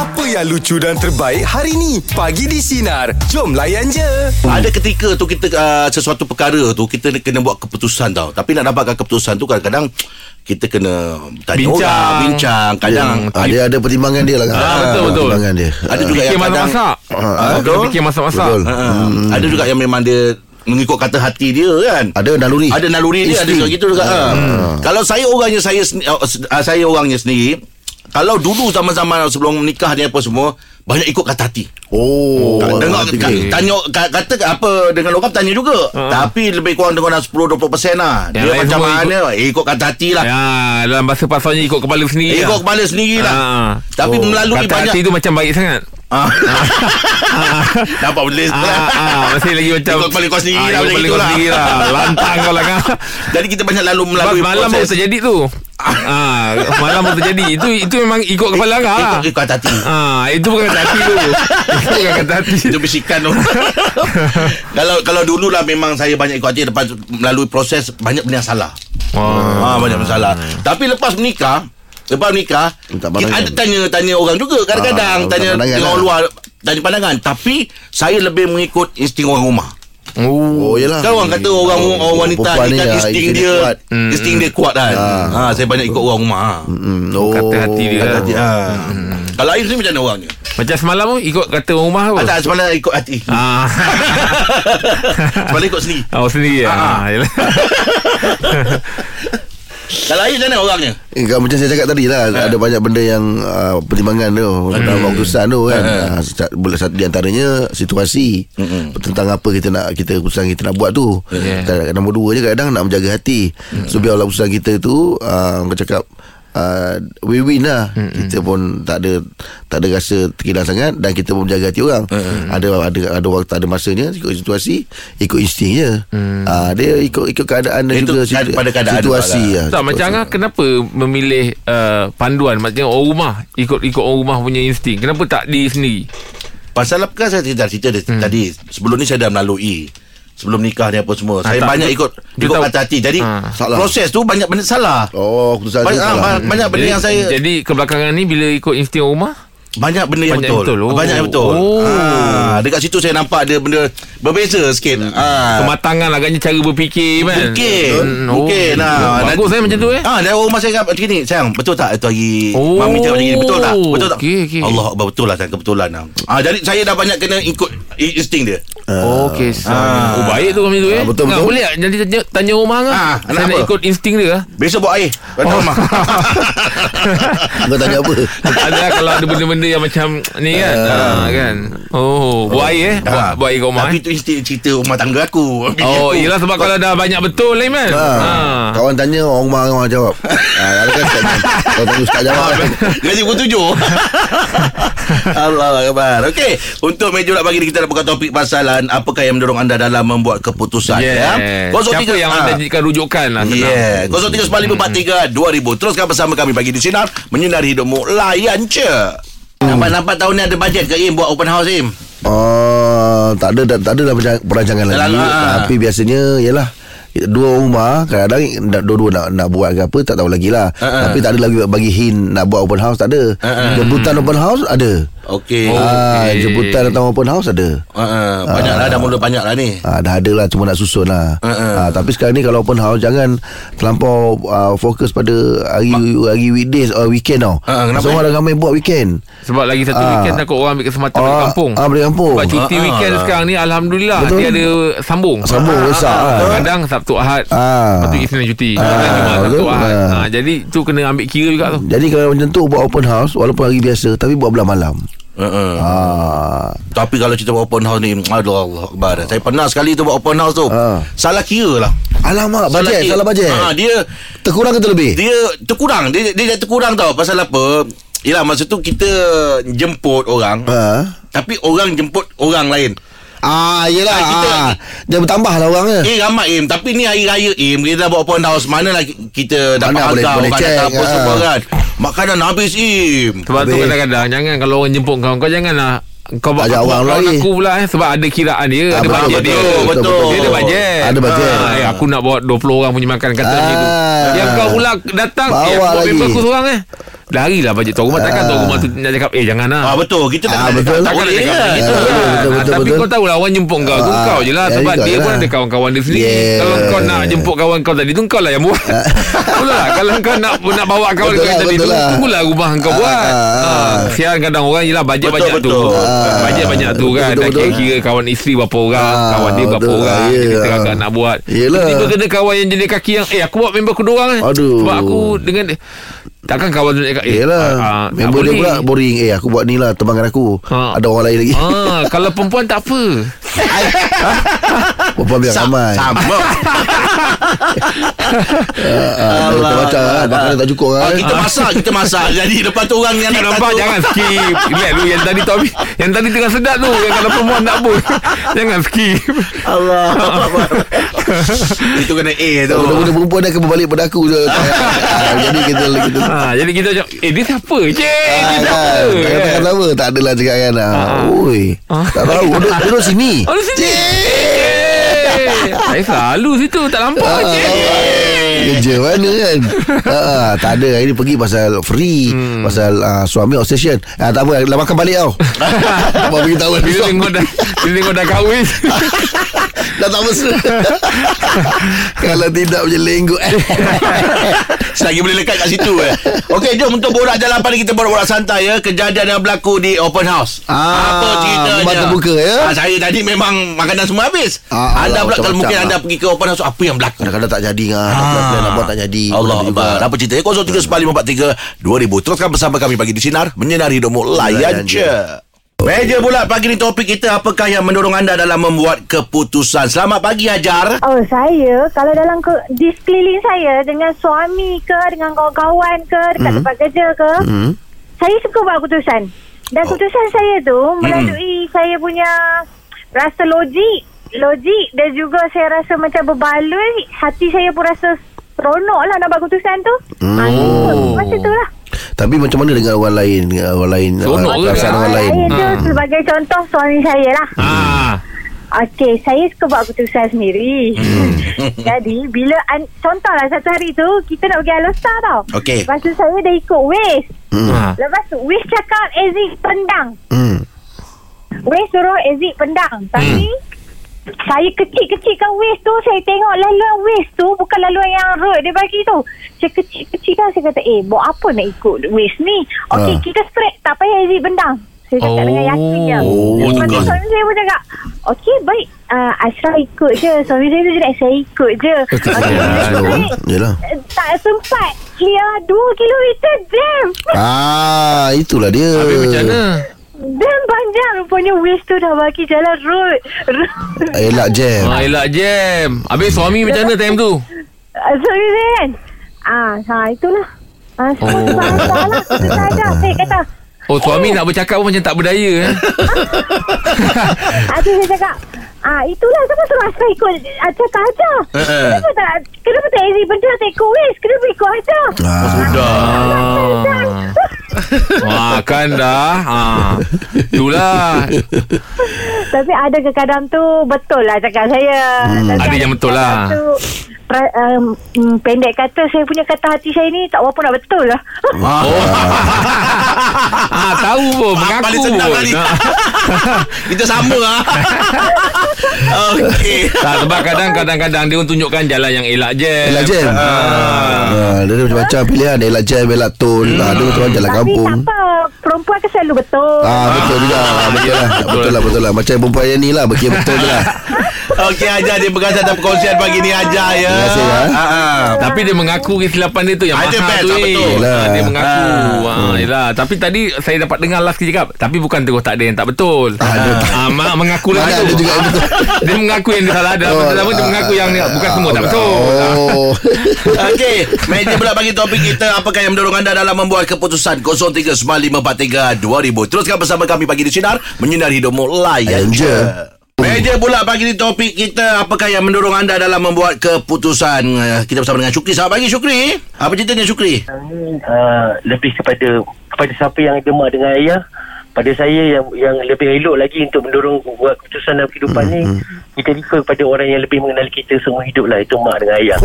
Apa yang lucu dan terbaik hari ni? Pagi di Sinar. Jom layan je. Ada ketika tu kita uh, sesuatu perkara tu kita kena buat keputusan tau. Tapi nak dapatkan keputusan tu kadang-kadang kita kena tanya Bincang. orang, bincang. Kadang Ah, dia ada pertimbangan dia lah kan. Ah, betul, betul. Pertimbangan dia. ada juga Fikir yang kadang masak-masak Ah, Betul Fikir masak-masak Betul. uh, ada juga yang memang dia mengikut kata hati dia kan. Ada naluri. Ada naluri dia ada Insting. juga gitu juga. Hmm. Kalau saya orangnya saya uh, saya orangnya sendiri kalau dulu zaman-zaman sebelum menikah ni apa semua banyak ikut kata hati. Oh. Dengar hati ka, dia. tanya ka, kata apa dengan orang tanya juga. Ha. Tapi lebih kurang dengan 10 20% lah. Yang Dia macam mana eh, ikut kata hati lah. Ya Dalam bahasa pasalnya Ikut kepala sendiri Eh, lah. ikut kepala sendiri lah. Ah. Tapi Oh, melalui Kata banyak hati tu macam baik sangat Ah. Nampak boleh ah, ah, Masih lagi macam Ikut kepala kau sendiri ah, lah, Ikut kepala kau sendiri lah. Lantang kau lah kan? Jadi kita banyak lalu melalui malam baru terjadi tu. Ah, Malam baru terjadi. Itu itu memang ikut kepala kau lah. Ikut, ikut kata hati Ah, itu bukan kata hati tu. Itu bukan kata hati. Itu bisikan tu. Kalau kalau dulu lah Memang saya banyak ikut hati. Lepas melalui proses Banyak benda yang salah. Oh. Ah, banyak masalah. Tapi lepas menikah, lepas menikah, Minta kita ada tanya tanya orang juga kadang-kadang Ah, minta tanya dengan orang lah. luar tanya pandangan. Tapi saya lebih mengikut insting orang rumah. Oh, yelah. Kan orang kata orang orang wanita ni kan ah, insting insting dia kuat. insting dia kuat kan. Ha, saya banyak ikut orang rumah. Hmm, oh. Kata hati dia. Kata hati. Ha. Kalau Aim ni macam mana orangnya? Macam semalam tu ikut kata orang rumah tu. Ah, tak, semalam ikut hati. Ah. Semalam ikut sendiri. Oh sendiri ah. Ah. Kalau Aim macam mana orangnya? Eh, kan macam saya cakap tadi lah Ada banyak benda yang uh, Pertimbangan tu. Dalam keputusan tu kan. Satu- boleh Satu di antaranya Situasi. Tentang apa kita nak Kita keputusan kita nak buat tu. Yeah. Nombor dua je kadang Nak menjaga hati. So biarlah keputusan kita tu uh, Kau cakap Uh, win-win lah. Mm kita pun tak ada tak ada rasa terkilang sangat dan kita pun menjaga hati orang. Mm ada ada ada waktu ada masanya ikut situasi ikut insting je. Mm. uh, dia ikut ikut keadaan dan juga kead- pada keadaan situasi tu lah. lah. Tak macam Angah Kenapa memilih uh, Panduan? Macam orang rumah Ikut-ikut orang rumah punya insting. Kenapa tak diri sendiri? Pasal apa kan saya dah cerita hmm. tadi. Sebelum ni saya dah melalui Sebelum nikah ni apa semua Ah, Saya tak, banyak ikut dia Ikut tahu. kata hati Jadi. Salah. proses tu banyak benda salah Oh, keputusan banyak, ah, salah. ba- banyak benda jadi, yang saya Jadi kebelakangan ni Bila ikut insting rumah Banyak benda yang Banyak betul, betul. Oh. Banyak yang betul Oh. ah, Dekat situ saya nampak ada benda Berbeza sikit ah. Kematangan agaknya Cara berfikir kan Mungkin Hmm, Mungkin oh. ah, Bagus nanti- eh macam tu eh Ah, dan orang masih cakap macam ni Sayang betul tak Itu hari Oh. Mami cakap macam ni Betul tak Betul tak Okey, okey. Allah betul lah sayang Kebetulan lah ah, Jadi saya dah banyak kena ikut Insting dia Oh, okey. Ah. Oh, baik tu kami tu eh. Ah, betul, Ngah, betul. Boleh tak nanti tanya, tanya rumah kan? Ah, Saya nak nak apa? ikut insting dia ah. Besok buat air Datang Oh. rumah Kau tanya apa? ada lah kalau ada benda-benda yang macam ni kan. Ah, kan. Oh, buat air eh. Buat, Ah, buat air kat rumah Tapi eh. tu insting cerita rumah tangga aku Oh, aku. yelah sebab kalau dah banyak betul lah kan. Ha. Ah. Kawan tanya orang rumah orang jawab. ha, kalau kan tak kau tanya ustaz jawab. Ah, Gaji pukul tujuh Allah Akbar Okey Untuk meja nak bagi ni Kita nak buka topik pasalan Apakah yang mendorong anda Dalam membuat keputusan Yeah. ya? Siapa yang ah. anda jadikan rujukan lah. Yeah 0395432000 Teruskan bersama kami Bagi di Sinar Menyinari hidupmu Layan je Nampak-nampak tahun ni ada bajet ke Im Buat open house Im Oh, tak ada tak, tak ada dah perancangan- lagi. Ha. Tapi biasanya ialah dua rumah kadang-kadang dua-dua nak, nak buat ke apa tak tahu lagi lah. Ha. Tapi tak ada lagi bagi hint nak buat open house tak ada. Ha. Jemputan open house ada. Okey. Ah, okey. jemputan datang open house ada. uh, uh, Banyak lah Dah mula banyak lah ni Ah, dah ada lah cuma nak susun lah. Ha, ha. Ah, tapi sekarang ni kalau open house jangan terlampau uh, fokus pada hari hari weekdays or weekend tau. Ha, kenapa? Semua dah ramai buat weekend. Sebab lagi satu Ah. weekend takut orang ambil kesempatan balik Ah, kampung. ah, balik kampung. Sebab cuti Ah, weekend ah. sekarang ni Alhamdulillah Betul. dia ada sambung. Sambung besar lah. Kadang Sabtu Ahad. Ah. Lepas tu Isnin cuti. Ah, Sabtu betul. Ahad. Ah. Ah, jadi tu kena ambil kira juga tu. Jadi kalau macam tu buat open house walaupun hari biasa tapi buat belah malam. uh, uh. Ah. Tapi kalau cerita buat open house ni Aduh Allah Akbar Saya pernah sekali tu buat open house tu Ah. Salah kira lah Alamak bajet kira. salah bajet. Ah, Dia Terkurang ke terlebih? Dia terkurang Dia, dia terkurang tau Pasal apa Yelah masa tu kita Jemput orang Ha. Tapi orang jemput orang lain Ah, yelah. Ah, kita- ah. Dia bertambah lah orangnya. Eh ramai Im Tapi ni hari raya Im Kita dah buat open house Manalah ki- kita dapat Mana boleh- harga boleh Orang check, apa ah. semua kan Makanan habis Im Sebab tu Habis. kadang-kadang Jangan kalau orang jemput kau Kau janganlah kau buat Ajak aku, orang lagi. aku pula eh sebab ada kiraan dia Ah, ada betul, bajet dia betul, betul. dia ada bajet Ada bajet. Ah, eh, aku nak bawa 20 orang punya makan kata macam tu Ah. yang kau pula datang Bawa eh, aku buat lagi. member aku seorang eh Larilah bajet tuan rumah Takkan tuan rumah tu Nak cakap Eh jangan lah Ah betul kita tak Ah, betul. cakap, Takkan tak nak cakap ya. macam gitu betul, kan. betul, Ah, Tapi kau tahulah Orang jemput kau tu Ah, Kau je lah ya, Sebab dia pun lah. ada kawan-kawan dia sendiri Yeah. Kalau kau nak jemput kawan kau tadi tu Kau lah yang buat Betul lah Kalau kau nak nak bawa kawan kau lah, tadi tu lah. Tunggulah rumah kau Ah, buat ah, ah. Ah, Sial kadang orang Yelah bajet Betul, banyak tu. Ah, Bajet banyak tu kan Dah kira-kira kawan isteri berapa orang Ah, Kawan dia berapa orang Ya. Jadi terangkan nak buat. Tiba-tiba kena kawan yang jenis kaki yang Eh aku buat member aku dua orang. Aduh. Sebab aku dengan Takkan kawan tu nak cakap Eh Yelah. ah, ah, tak Member dia boleh. pula boring. Eh aku buat ni lah Temankan aku. Ha. Ada orang lain lagi. Ah, kalau perempuan tak apa. Perempuan biar Sa- ramai. Sama. Ah, Macam-macam lah. Makanan tak cukup kan Kita masak Kita masak. Jadi lepas tu orang yang nak nampak jangan skip. Relax dulu. Yang tadi tu habis. Yang tadi tengah sedap tu. Yang kalau perempuan tak pun Jangan skip. Allah Itu kena A tu. Benda-benda perempuan dia akan berbalik pada aku je. Ah, Jadi kita kita ha, Jadi kita macam Eh dia siapa? Cik Dia Ah, siapa? kan. Takkan takkan sama Tak adalah cakap kan. Ah. Oi. Tak tahu Duduk, duduk sini. Oh di sini. Saya selalu situ Tak nampak Ah, Cik. Kerja mana kan? Ah, Tak ada. Hari ni pergi pasal free Hmm. Pasal ah, suami obsession ah, Tak apa Dah makan balik tau. Abang beritahu kan Bila tengok dah Bila tengok dah kahwin Dah tak mesra Kalau tidak macam lenggut eh. Selagi boleh lekat kat situ eh. Okey, jom untuk borak jalan pada kita borak-borak santai ya. Kejadian yang berlaku di open house. Ah, Apa ceritanya? rumah terbuka, ya? Ah, saya tadi memang makanan semua habis. Ah, anda alah, pula kalau mungkin lah. anda pergi ke open house apa yang berlaku? Kadang-kadang tak jadi kan Plan-plan nak buat tak jadi Allah. Akbar Apa cerita 039543 2000 Teruskan bersama kami Pagi di Sinar Menyinari hidupmu Layan je Meja pula pagi ni topik kita Apakah yang mendorong anda dalam membuat keputusan? Selamat pagi Hajar. Oh saya Kalau dalam ke, Di sekeliling saya Dengan suami ke Dengan kawan-kawan ke Dekat tempat kerja ke Hmm. Saya suka buat keputusan. Dan keputusan saya tu Melalui saya punya Rasa logik Logik Dan juga saya rasa macam berbaloi Hati saya pun rasa Seronok lah nak buat keputusan tu. Hmm. ha, itu, Macam tu lah Tapi macam mana dengan orang lain Dengan orang lain Seronok ah, ke? Perasaan orang lain Saya tu Ha. sebagai contoh Suami saya lah Ah, Okey, saya suka buat keputusan sendiri. Hmm. Jadi, bila an, contohlah satu hari tu kita nak pergi Alostar tau. Okey. Lepas tu saya dah ikut Waze. hmm. ah. Lepas tu Waze cakap exit Pendang. Hmm. Waze suruh exit Pendang. Tapi saya kecil-kecilkan Waze tu Saya tengok laluan Waze tu Bukan laluan yang road dia bagi tu. Saya kecil-kecilkan Saya kata eh Buat apa nak ikut Waze ni? Okey Ah. kita straight Tak payah exit Pendang Saya cakap Oh. dengan yakin je. Oh, Lepas tu tukar. suami saya pun cakap Okey baik. Uh, Ashraf ikut je. Suami saya tu cakap Saya ikut je. Yelah eh, Tak sempat. Dia 2 kilometer jam. Ah, itulah dia. Habis macam mana? Jam panjang Rupanya Waze tu dah bagi jalan road Elak jam. ah, Elak jam Habis suami macam mana time tu Uh, sorry saya kan Ah, ha, itulah Ah, semua Oh. oh. bahasa lah Kita saja Saya kata Oh suami nak bercakap pun macam tak berdaya eh? Adik saya cakap Ah, itulah siapa suruh Asra ikut ah, cakap aja. Eh, eh. Kenapa tak kenapa tak Aziz benda tak ikut Wiz? Kenapa ikut aja? Ah, Sudah Wah kan dah ah. Itulah Tapi ada ke kadang tu betul lah cakap saya. Hmm, Tapi ada yang betul lah. Tu, pra- um, mm, pendek kata saya punya kata hati saya ni tak berapa nak betul lah. Oh ah, Tahu pun Mengaku paling senang pun. Ah. Kita sama ah. Okey Tak sebab kadang Kadang-kadang Dia tunjukkan jalan yang elak je Elak jam. ah. Ah, dia macam-macam pilihan. Elak jam, elak tol. Ah, dia macam jalan Tapi kampung. tak apa. Perempuan kan selalu betul. Ah betul juga ah, betul lah betul lah betul lah macam perempuan yang ni lah bagi betul je lah Okey Hajar Terima kasih atas perkongsian pagi ni Hajar ya Terima kasih, ya. Ah, ah. Tapi dia mengaku kesilapan dia tu Yang Ah, itu mahal best, tu ah, eh. betul. Ah, Dia mengaku Ah. ah. Yelah Tapi tadi Saya dapat dengar last cakap Tapi bukan terus tak ada yang tak betul Ah, ada. ah, Mak mengaku lah tu ada juga yang betul. Dia mengaku yang dia salah Dalam Oh, Dia ah, mengaku yang ah, Bukan ah, semua tak ah, betul Ah. oh Okey, meja pula bagi topik kita apakah yang mendorong anda dalam membuat keputusan 0395432000. Teruskan bersama kami pagi di sinar menyinari hidupmu layan Layan je. Meja pula pagi ni topik kita. Apakah yang mendorong anda dalam membuat keputusan Eh, kita bersama dengan Syukri? Selamat pagi Syukri. Apa ceritanya Syukri? Uh, lebih kepada kepada siapa yang gemar dengan ayah pada saya yang yang lebih elok lagi untuk mendorong buat keputusan dalam kehidupan ni kita refer kepada orang yang lebih mengenali kita semua hidup lah. Itu mak dengan ayah.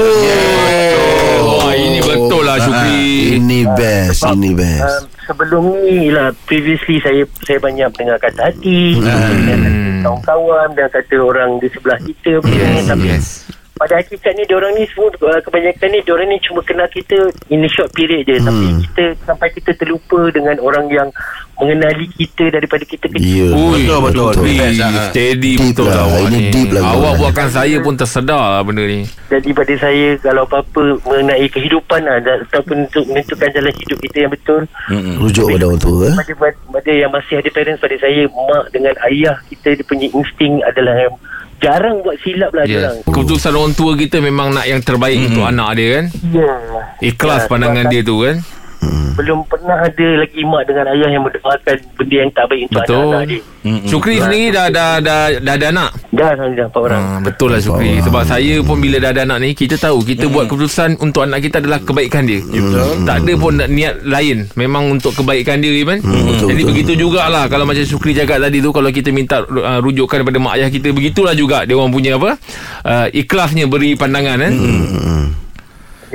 Oh, ini betul lah Syukri. Ini best Sebab, Ini best. um, sebelum ni lah previously saya saya banyak mendengar kata hati. Dengan kata kawan-kawan dan kata orang di sebelah kita yes, tapi yes. Pada hakikatnya diorang ni semua uh, kebanyakan ni diorang ni cuma kenal kita in a short period je hmm. tapi kita sampai kita terlupa dengan orang yang mengenali kita daripada kita kecil Ya Ui, Betul, betul, betul. Syukri. Best, ah. Steady Deep betul lah. lah awak Ini ni. deep lah, Awak bro. buatkan saya pun tersedar lah benda ni. jadi pada saya kalau apa-apa mengenai kehidupan lah, ataupun untuk menentukan jalan hidup kita yang betul Rujuk pada orang tua eh? pada, pada yang masih ada parents pada saya mak dengan ayah kita dia punya insting adalah yang jarang buat silap lah Yes. diorang Keputusan orang tua kita memang nak yang terbaik untuk anak dia kan. ya Ikhlas Ya, pandangan dia tu kan. Belum pernah ada lagi mak dengan ayah yang mendoakan benda yang tak baik untuk Betul. anak-anak dia. Syukri sendiri dah dah dah dah ada anak. dah Alhamdulillah empat orang. Ha, betul lah Syukri. Sebab saya pun bila dah ada anak ni Kita tahu Kita buat keputusan Untuk anak kita adalah kebaikan dia. Tak ada pun nak niat lain. Memang untuk kebaikan dia kan betul, Jadi betul. begitu jugalah. Kalau macam Syukri cakap tadi tu Kalau kita minta uh, rujukan daripada mak ayah kita Begitulah juga Dia orang punya apa uh, Ikhlasnya beri pandangan kan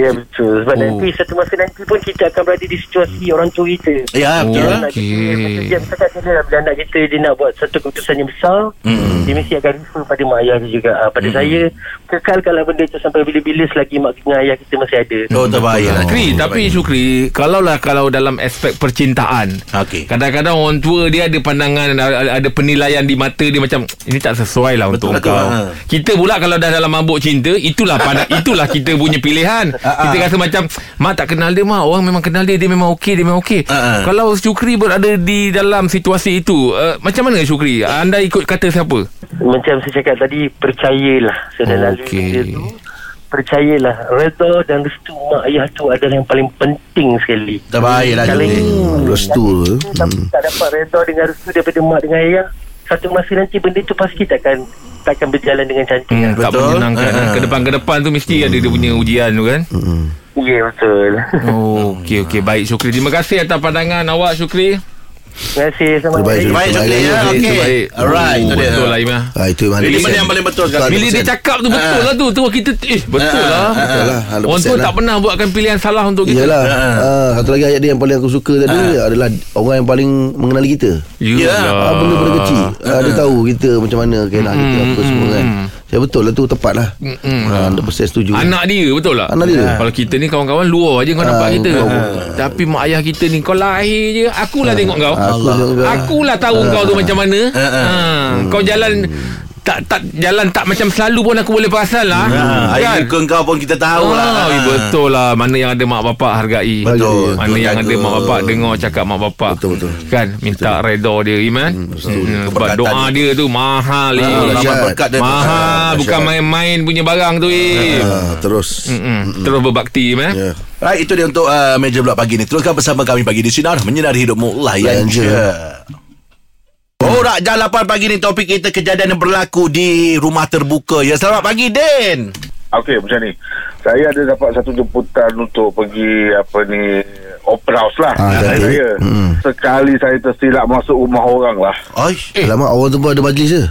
Ya betul Sebab Oh. nanti Satu masa nanti pun Kita akan berada di situasi Orang tua kita Ya, betul. Oh. Kita, Okey. dia lah, Bila anak kita Dia nak buat satu keputusan yang besar Dia mesti akan refer pada mak ayah dia juga Ah, Pada saya Kekalkanlah benda itu Sampai bila-bila Selagi mak dengan ayah kita masih ada Oh, terbaik lah. Syukri Tapi Syukri Kalaulah kalau dalam aspek percintaan Okey. Kadang-kadang orang tua dia ada pandangan ada, penilaian di mata dia macam ini tak sesuai lah Betul untuk lah tu, kau. ha. Kita pula kalau dah dalam mabuk cinta itulah pandang itulah kita punya pilihan. Kita rasa macam mak tak kenal dia mak orang memang kenal dia dia memang okey dia memang okey. Ha, ha. Kalau Syukri berada di dalam situasi itu uh, macam mana Syukri? Anda ikut kata siapa? Macam saya cakap tadi Percayalah Saya dah lalui Okey. dia tu Percayalah Redha dan restu mak ayah tu adalah yang paling penting sekali Terbaik lah Kalau ini restu tu, eh. Tapi tak dapat redha dengan restu daripada mak dengan ayah Satu masa nanti benda tu pasti tak akan Tak akan berjalan dengan cantik Hmm, hmm. tak Betul. menyenangkan. Ha, ha. Ke depan ke depan tu mesti ada dia punya ujian tu kan. Ya betul Oh, okey okey baik Syukri. Terima kasih atas pandangan awak Syukri. Terima kasih. Selamat Terbaik. Terbaik Syukri ya. Terbaik, Okey. Terbaik. Alright, Oh, itu dia. Betul lah Imah. ha, Itu yang mana yang paling betul sekarang? Bila dia cakap tu betul lah tu. Terus kita Eh betul Ah, lah. ah, Betul lah. Orang tua 100% tak pernah buatkan pilihan salah untuk kita. Iyalah. Ha. Satu lagi ayat dia yang paling aku suka tadi Adalah orang yang paling mengenali kita. Yalah Ah, benda-benda kecil. Ah, Dia tahu kita macam mana Kelah kita apa semua kan Ya betul lah tu Tepat lah. Ah, 100% setuju. Anak dia betul tak? Anak dia. Kalau kita ni kawan-kawan Luar je kau nampak Ah, kita. kau- Tapi mak ayah kita ni Kau lahir je Akulah tengok kau. Aku tengok kau. Akulah tahu kau tu macam mana. Ha, Kau jalan tak tak jalan tak macam selalu pun aku boleh perasan lah. Ha, air muka kau pun kita tahu lah. Ah, betul lah Mana yang ada mak bapak hargai Betul. Mana Betul, yang ada jaga. mak bapak Dengar cakap mak bapak Betul, betul. Kan Minta reda dia Iman hmm, Sebab Keberkatan doa dia tu Mahal eh. Ah. Lama berkat dia. Mahal Bukan dahsyat. main-main punya barang tu eh. ah, Terus Mm-mm. Terus berbakti Iman Ya Right, itu dia untuk uh, meja blok pagi ni. Teruskan bersama kami pagi di Sinar. Menyinari hidupmu. Layan Layan je. Borak jam 8 pagi ni topik kita kejadian yang berlaku di rumah terbuka. Ya, selamat pagi, Den. Okey macam ni. Saya ada dapat satu jemputan untuk pergi apa ni open house lah. Ah, saya. Hmm. Sekali saya tersilap masuk rumah orang lah. Aish. Eh. Alamak orang tu pun ada majlis je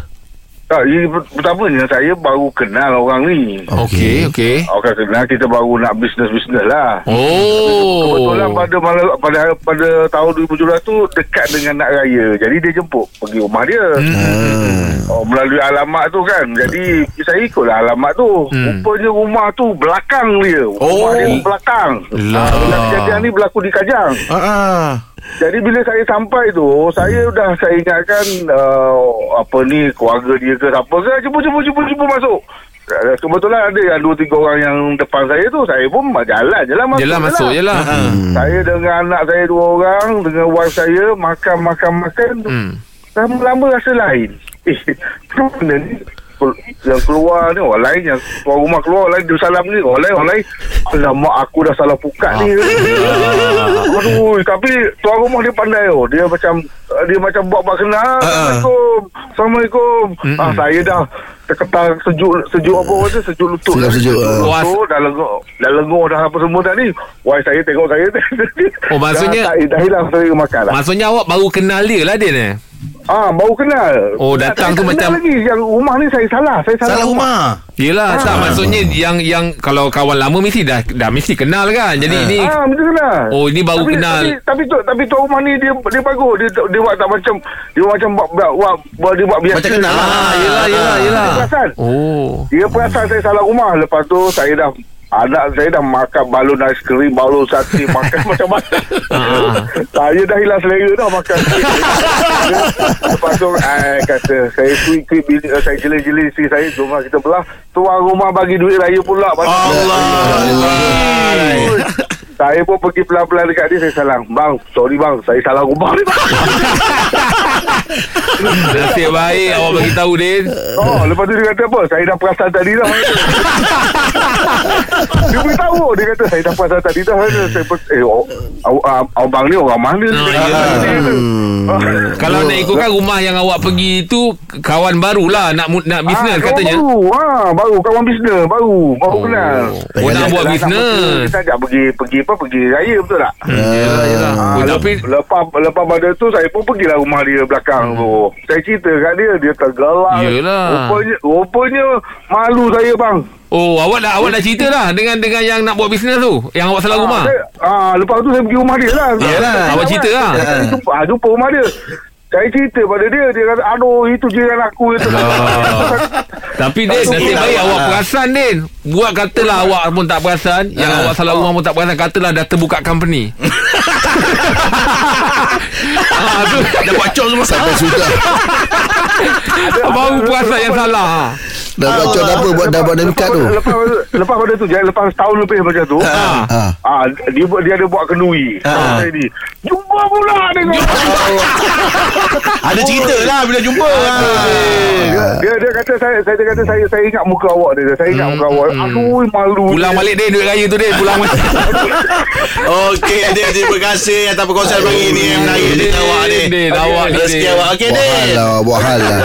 Tak, ini per- pertamanya saya baru kenal orang ni. Okey okey Orang kenal kita baru nak bisnes-bisnes lah. Oh Kebetulan pada malam pada pada tahun 2017 tu dekat dengan nak raya. Jadi dia jemput pergi rumah dia. ah. Oh, melalui alamat tu kan. Jadi saya ikutlah alamat tu. Hmm. Rupanya rumah tu belakang dia. Rumah Oh. dia belakang. Lah. Ah, kejadian ni berlaku di Kajang. Ah, ah. Jadi bila saya sampai tu, saya dah saya ingatkan uh, apa ni keluarga dia ke siapa ke, jemput jemput jemput jemput masuk. Uh, Kebetulan ada yang dua tiga orang yang depan saya tu Saya pun jalan je lah masuk Yelah masuk je lah. Hmm. Saya dengan anak saya dua orang Dengan wife saya Makan makan makan. Hmm. Lama-lama rasa lain. Eh Mana ni yang keluar ni orang lain yang keluar rumah keluar orang lain dia salam ni orang lain orang lain alamak aku dah salah pukat ni. Aduh tapi tuan rumah dia pandai oh. Dia macam dia macam buat-buat kenal Assalamualaikum Assalamualaikum. Ah, saya dah terketar sejuk sejuk apa orang tu sejuk lutut Sejuk- sejuk, ah. Puas. tu dah lengur dah lengur dah apa semua dah ni. Why saya tengok saya. Oh, maksudnya- dah, dah, dah hilang saya makan lah. Maksudnya awak baru kenal dia lah Din eh ah baru kenal Oh, datang Saya tu tak macam- kenal lagi yang rumah ni saya salah saya salah, Salah rumah. Yelah tak maksudnya yang yang kalau kawan lama mesti dah dah mesti kenal kan. Jadi Ah. ini Ah, betul kenal. Oh, ini baru tapi, kenal. Tapi tapi tu tapi tuan rumah ni dia dia bagus. Dia dia buat tak macam dia macam buat, buat, buat, buat dia buat biasa. Macam kenal ah yelah yelah yelah. Dia perasan. Oh. Dia perasan saya salah rumah. Lepas tu saya dah anak saya dah makan balon aiskrim, balon sate, makan macam-macam. Ah. saya dah hilang selera dah makan. Lepas tu eh, kata saya tweet-tweet eh, saya jeli-jeli isteri saya jom lah kita belah. Tuan rumah bagi duit raya pula. Allah. Saya pun pergi pelan-pelan dekat dia Saya salang Bang sorry bang Saya salah rumah ni bang Nasib baik awak bagi tahu Din. Oh lepas tu dia kata apa Saya dah perasan tadi dah Dia beritahu Dia kata saya dah perasan tadi dah saya, Eh oh, aw- ah, abang ni orang mana ni Oh, Dia ya. kata, dia kata. Kalau nak ikutkan rumah yang awak pergi itu kawan barulah nak nak bisnes Ah, katanya. Baru ha, Baru kawan bisnes Baru Baru Oh. kenal Oh, nak buat bisnes. Kita ajak pergi Pergi apa Pergi raya betul tak. Ah, Oh, lep- tapi lepas lepas pada tu saya pun pergilah rumah dia belakang tu. Saya cerita kat dia dia tergelak. Yelah. Rupanya rupanya malu saya bang. Oh awak dah awak dah cerita lah dengan dengan yang nak buat bisnes tu. Yang awak salah rumah. Saya, ah lepas tu saya pergi rumah dia lah. Saya awak cerita lah. Saya jumpa, ah, jumpa rumah dia. Saya cerita pada dia Dia kata Aduh itu jiran aku itu. Ah. Tapi Din Nasib baik awak perasan Din Buat katalah awak pun tak perasan Yang awak salah rumah pun tak perasan Katalah dah terbuka company ah, tu, Dah buat cok semua. Sampai sudah Baru perasan yang salah Dah buat cok apa Buat dah buat name card tu Lepas, lepas pada tu Lepas setahun lebih macam tu ah. Ah. Ah, dia dia ada buat kenduri. Ah. Ni. Jumpa pula dengan Ada cerita lah bila jumpa. dia, dia dia kata saya saya kata saya saya ingat muka awak dia. Saya ingat muka awak. Aduh malu. Pulang balik Din Duit raya tu Din Pulang balik Okey, Din. Terima kasih atas perkongsian pagi ni. Menarik cerita awak ni. Din awak ni Rezeki awak. Okey, Buat hal lah Buat hal lah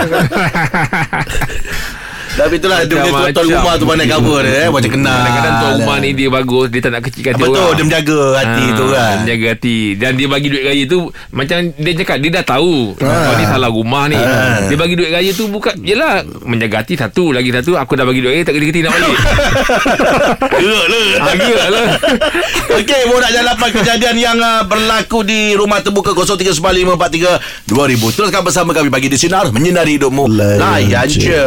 Tapi itulah dia punya tuan rumah tu pandai cover dia eh. Macam kenal. Kadang-kadang tuan rumah ni dia bagus Dia tak nak kecilkan hati Betul, orang dia menjaga hati Ah, tu kan. Dia Menjaga hati Dan dia bagi duit raya tu Macam dia cakap Dia dah tahu Kau ni salah rumah ni Dia bagi duit raya tu Bukan Yelah Menjaga hati satu Lagi satu Aku dah bagi duit raya Tak kerti nak balik Gerak lah. ha, Gerak lah Okey, borak jalapan kejadian yang uh, berlaku di rumah terbuka 0395432000. Teruskan bersama kami bagi di sinar menyinari hidupmu. Layan je. je.